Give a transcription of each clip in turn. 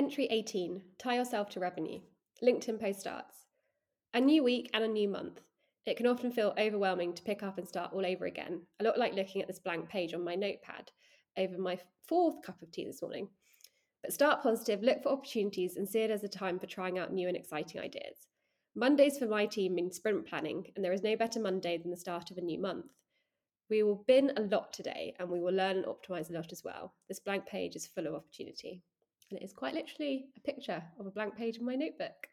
Entry 18 Tie yourself to revenue. LinkedIn post starts. A new week and a new month. It can often feel overwhelming to pick up and start all over again, a lot like looking at this blank page on my notepad over my fourth cup of tea this morning. But start positive, look for opportunities, and see it as a time for trying out new and exciting ideas. Mondays for my team mean sprint planning, and there is no better Monday than the start of a new month. We will bin a lot today, and we will learn and optimize a lot as well. This blank page is full of opportunity. And it is quite literally a picture of a blank page in my notebook.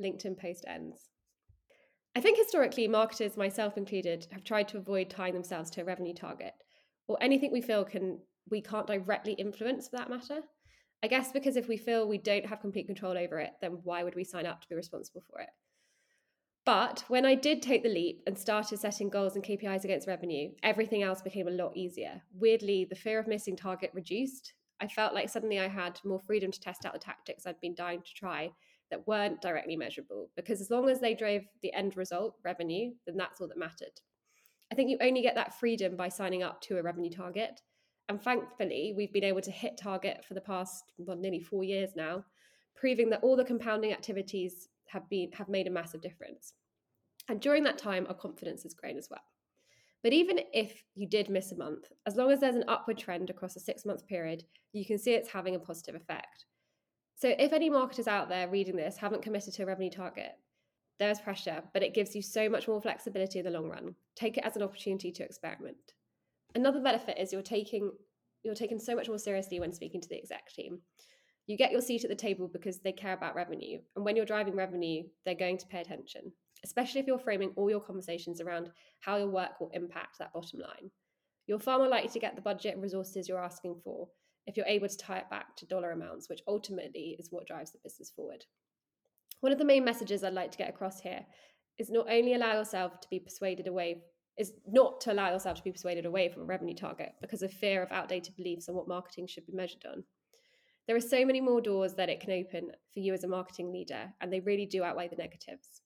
LinkedIn post ends. I think historically, marketers, myself included, have tried to avoid tying themselves to a revenue target or anything we feel can we can't directly influence for that matter. I guess because if we feel we don't have complete control over it, then why would we sign up to be responsible for it? But when I did take the leap and started setting goals and KPIs against revenue, everything else became a lot easier. Weirdly, the fear of missing target reduced. I felt like suddenly I had more freedom to test out the tactics I'd been dying to try that weren't directly measurable, because as long as they drove the end result, revenue, then that's all that mattered. I think you only get that freedom by signing up to a revenue target. And thankfully, we've been able to hit target for the past well, nearly four years now, proving that all the compounding activities have been have made a massive difference. And during that time, our confidence has grown as well. But even if you did miss a month, as long as there's an upward trend across a six month period, you can see it's having a positive effect. So if any marketers out there reading this haven't committed to a revenue target, there's pressure, but it gives you so much more flexibility in the long run. Take it as an opportunity to experiment. Another benefit is you're taking you're taken so much more seriously when speaking to the exec team. You get your seat at the table because they care about revenue. And when you're driving revenue, they're going to pay attention, especially if you're framing all your conversations around how your work will impact that bottom line. You're far more likely to get the budget and resources you're asking for if you're able to tie it back to dollar amounts, which ultimately is what drives the business forward. One of the main messages I'd like to get across here is not only allow yourself to be persuaded away is not to allow yourself to be persuaded away from a revenue target because of fear of outdated beliefs on what marketing should be measured on. There are so many more doors that it can open for you as a marketing leader, and they really do outweigh the negatives.